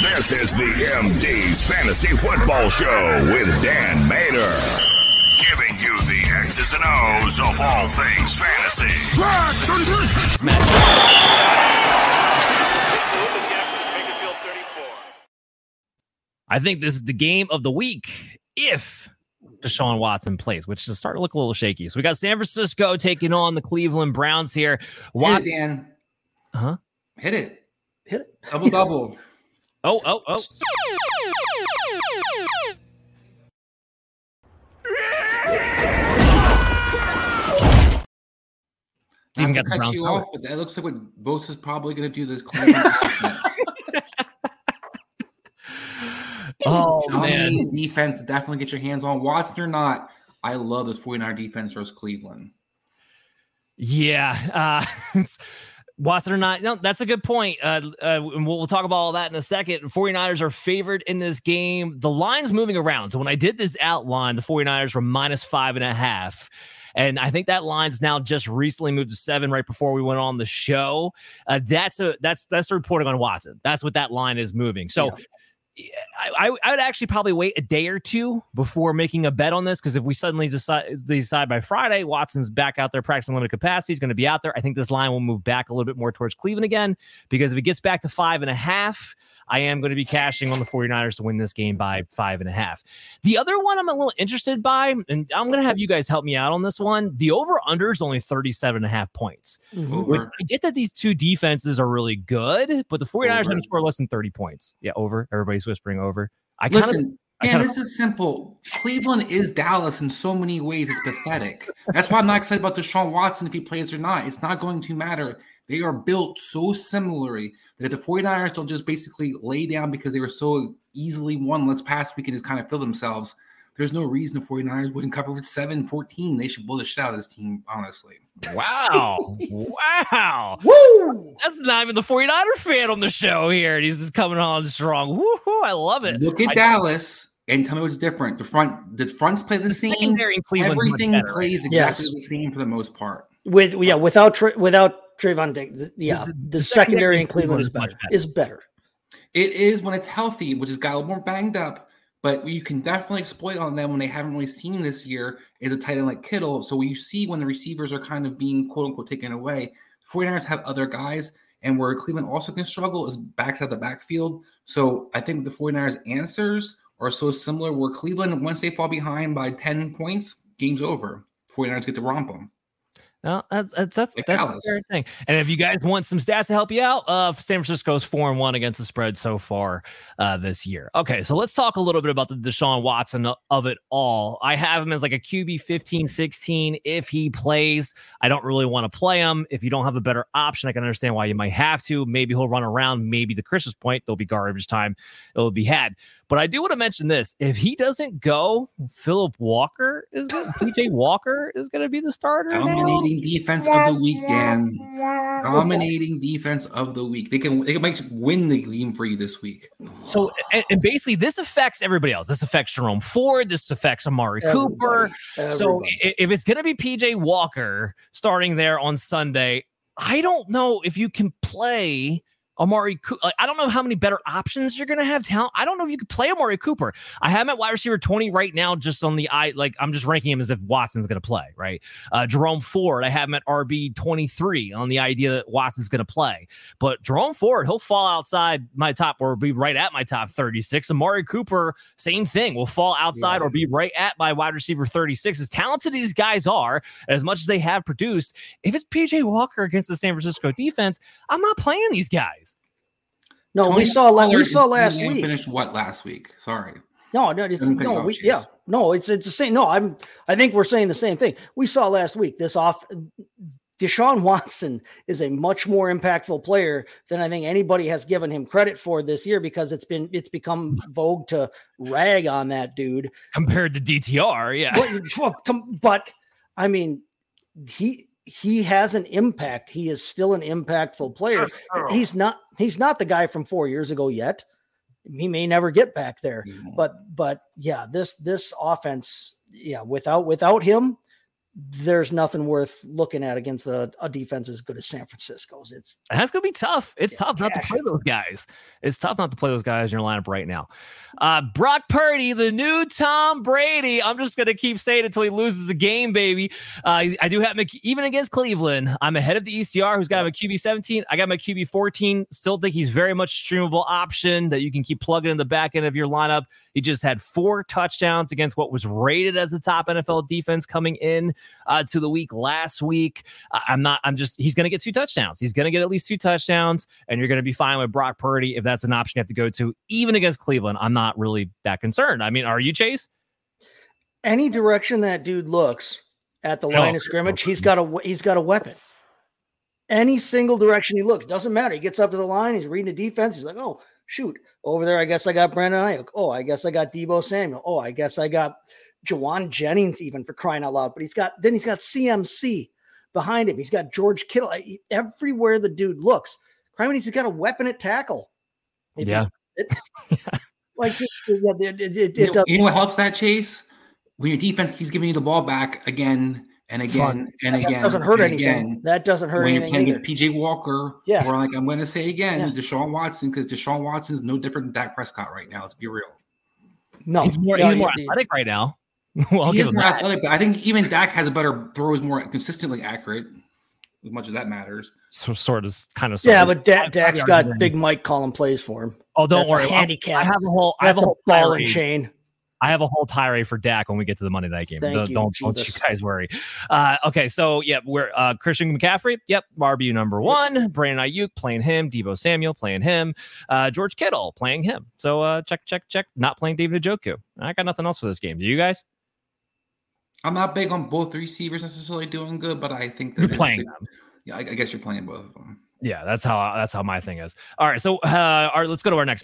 This is the MD's Fantasy Football Show with Dan Mater. Giving you the X's and O's of all things fantasy. I think this is the game of the week if Deshaun Watson plays, which is starting to look a little shaky. So we got San Francisco taking on the Cleveland Browns here. Hit it, Dan. huh? Hit it. Hit it. Double double. Oh, oh, oh. It's even Not got to the cut you covered. off, but that looks like what Bosa is probably going to do this Cleveland. Oh man, defense, definitely get your hands on Watson or not. I love this 49er defense versus Cleveland. yeah. Uh, it's, Watson or not? No, that's a good point. Uh, uh, we'll, talk about all that in a second. 49ers are favored in this game. The line's moving around. So when I did this outline, the 49ers were minus five and a half. And I think that line's now just recently moved to seven right before we went on the show. Uh, that's a that's that's the reporting on Watson. That's what that line is moving. So yeah, I, I would actually probably wait a day or two before making a bet on this because if we suddenly decide decide by Friday Watson's back out there practicing limited capacity, he's going to be out there. I think this line will move back a little bit more towards Cleveland again because if it gets back to five and a half, I am going to be cashing on the 49ers to win this game by five and a half. The other one I'm a little interested by, and I'm going to have you guys help me out on this one. The over under is only 37 and a half points. Mhm. Which I get that these two defenses are really good, but the 49ers are going to score less than 30 points. Yeah, over. Everybody's whispering over. I kind of Listen, I Dan, kinda- this is simple. Cleveland is Dallas in so many ways. It's pathetic. That's why I'm not excited about Deshaun Watson if he plays or not. It's not going to matter. They are built so similarly that if the 49ers don't just basically lay down because they were so easily won last past week and just kind of fill themselves, there's no reason the 49ers wouldn't cover with 7 14. They should blow the shit out of this team, honestly. wow. wow. Woo! That's not even the 49er fan on the show here. And he's just coming on strong. Woohoo. I love it. Look at I- Dallas and tell me what's different. The front, the fronts play the same. secondary in Cleveland's much Everything better right plays Yes. exactly the same for the most part. With yeah, without without Trevon Diggs, yeah, The- the, the secondary secondary in Cleveland is is better. better. Is better. It is when it's healthy, which has got a little more banged up, but you can definitely exploit on them when they haven't really seen this year is a tight end like Kittle. So you see when the receivers are kind of being quote unquote taken away, the 49ers have other guys, and where Cleveland also can struggle is backs at the backfield. So I think the 49ers answers are so similar where Cleveland, once they fall behind by 10 points, game's over. 49ers get to romp them. No, that's that's that's, Like that's a Dallas. fair thing. And if you guys want some stats to help you out, uh, San Francisco's four and one against the spread so far uh, this year. Okay, so let's talk a little bit about the Deshaun Watson of it all. I have him as like a QB 15, 16 if he plays. I don't really want to play him. If you don't have a better option, I can understand why you might have to. Maybe he'll run around. Maybe the Christmas point, there'll be garbage time. It'll be had. But I do want to mention this: if he doesn't go, Philip Walker is PJ Walker is going to be the starter. now? Dominating defense of the week, Dan. Dominating defense of the week. They can they can make win the game for you this week. So, and, and basically, this affects everybody else. This affects Jerome Ford. This affects Amari Cooper. Everybody. So, if it's going to be PJ Walker starting there on Sunday, I don't know if you can play Amari. Coo- like, I don't know how many better options you're going to have. Talent. I don't know if you could play Amari Cooper. I have him at wide receiver 20 right now, just on the eye. Like I'm just ranking him as if Watson's going to play. Right. Uh, Jerome Ford, I have him at RB 23 on the idea that Watson's going to play. But Jerome Ford, he'll fall outside my top or be right at my top 36. Amari Cooper, same thing, will fall outside Yeah. or be right at my wide receiver 36. As talented as these guys are, as much as they have produced, if it's PJ Walker against the San Francisco defense, I'm not playing these guys. No, we Tony saw la- we saw last coming in week. Finished what last week? Sorry. No, no, it's, no, we, yeah, no, it's it's the same. No, I'm. I think we're saying the same thing. We saw last week. This off, Deshaun Watson is a much more impactful player than I think anybody has given him credit for this year because it's been it's become vogue to rag on that dude. Compared to DTR, yeah. But, but I mean, he he has an impact. He is still an impactful player. He's not he's not the guy from four years ago yet. He may never get back there. But but yeah, this this offense, yeah, without without him, there's nothing worth looking at against a, a defense as good as San Francisco's. It's And that's gonna be tough. It's Yeah, tough not to play those guys. It's tough not to play those guys in your lineup right now. Uh, Brock Purdy, the new Tom Brady. I'm just gonna keep saying it until he loses a game, baby. Uh, I do have Mc, even against Cleveland. I'm ahead of the ECR, who's got a QB 17. I got my QB 14. Still think he's very much streamable option that you can keep plugging in the back end of your lineup. He just had four touchdowns against what was rated as the top NFL defense coming in uh, to the week last week. I- I'm not. I'm just. He's going to get two touchdowns. He's going to get at least two touchdowns, and you're going to be fine with Brock Purdy if that's an option you have to go to, even against Cleveland. I'm not really that concerned. I mean, are you Chase? any direction that dude looks at the No. line of scrimmage, he's got a he's got a weapon. Any single direction he looks, doesn't matter. He gets up to the line, he's reading the defense. He's like, oh shoot, over there. I guess I got Brandon Aiyuk. Oh, I guess I got Deebo Samuel. Oh, I guess I got Jauan Jennings, even for crying out loud. But he's got then he's got CMC behind him. He's got George Kittle. I- Everywhere the dude looks, crime he's got a weapon at tackle. If Yeah. it- like just yeah, it, it, it, You know, you know what helps that chase? When your defense keeps giving you the ball back again and It's fun. again and that again. doesn't hurt anything. again. that doesn't hurt when you're playing either. against PJ Walker, Yeah. or like I'm going to say again, Yeah. Deshaun Watson, because Deshaun Watson is no different than Dak Prescott right now. Let's be real. No, he's more. no, he's more you- you- athletic right now. well, I'll he give more that. athletic, but I think even Dak has a better throw, is more consistently accurate, as much as that matters. So, sort of, kind of. Yeah, of. but da- I'd Dak's probably got argue Big Mike calling plays for him. Oh, don't That's worry. I'll- handicap. I have a whole. I have That's a a ball and tirade. chain. I have a whole tirade for Dak when we get to the Monday night game. Thank don't, you, don't, don't you guys worry. Uh, okay, so yeah, we're uh, Christian McCaffrey. Yep, RBU number one. Brandon Aiyuk playing him. Deebo Samuel playing him. Uh, George Kittle playing him. So uh, check, check, check. Not playing David Njoku. I got nothing else for this game. Do you guys? I'm not big on both receivers necessarily doing good, but I think that You're playing big- them. Yeah, I, I guess you're playing both of them. Yeah, that's how that's how my thing is. All right, so uh, all right, let's go to our next